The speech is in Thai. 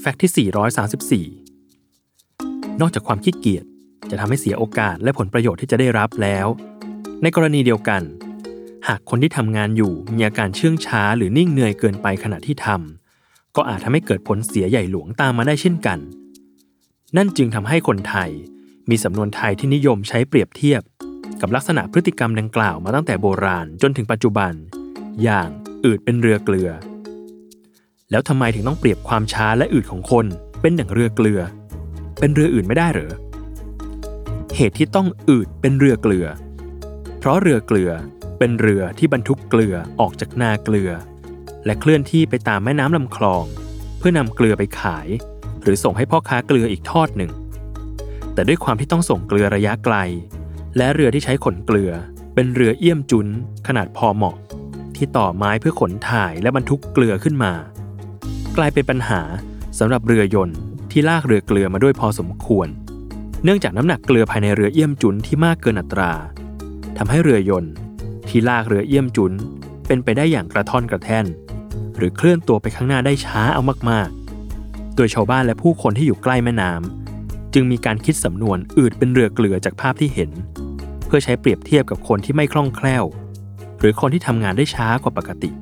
แฟกต์ที่ 434 นอกจากความขี้เกียจจะทำให้เสียโอกาสและผลประโยชน์ที่จะได้รับแล้ว ในกรณีเดียวกัน หากคนที่ทำงานอยู่มีอาการเชื่องช้าหรือนิ่งเหนื่อยเกินไปขณะที่ทำก็อาจทำให้เกิดผลเสียใหญ่หลวงตามมาได้เช่นกัน นั่นจึงทำให้คนไทยมีสำนวนไทยที่นิยมใช้เปรียบเทียบ กับลักษณะพฤติกรรมดังกล่าวมาตั้งแต่โบราณจนถึงปัจจุบัน อย่างอืดเป็นเรือเกลือ แล้วทำไมถึงต้องเปรียบความช้าและอืดของคน เป็นอย่างเรือเกลือ เป็นเรืออื่นไม่ได้เหรอเหตุที่ต้องอืดเป็นเรือเกลือ เพราะเรือเกลือเป็นเรือที่บรรทุกเกลือออกจากนาเกลือ และเคลื่อนที่ไปตามแม่น้ำลำคลอง เพื่อนำเกลือไปขาย หรือส่งให้พ่อค้าเกลืออีกทอดหนึ่ง แต่ด้วยความที่ต้องส่งเกลือระยะไกล และเรือที่ใช้ขนเกลือ เป็นเรือเอี่ยมจุนขนาดพอเหมาะ ที่ต่อไม้เพื่อขนถ่ายและบรรทุกเกลือขึ้นมา กลายเป็นปัญหาสำหรับเรือยนต์ที่ลากเรือเกลือมาด้วยพอสมควร เนื่องจากน้ำหนักเกลือภายในเรือเอี่ยมจุนที่มากเกินอัตราทำให้เรือยนต์ที่ลากเรือเอี่ยมจุนเป็นไปได้อย่างกระท่อนกระแท่น หรือเคลื่อนตัวไปข้างหน้าได้ช้าเอามากๆ โดยชาวบ้านและผู้คนที่อยู่ใกล้แม่น้ำจึงมีการคิดสำนวนอืดเป็นเรือเกลือจากภาพที่เห็น เพื่อใช้เปรียบเทียบกับคนที่ไม่คล่องแคล่ว หรือคนที่ทำงานได้ช้ากว่าปกติ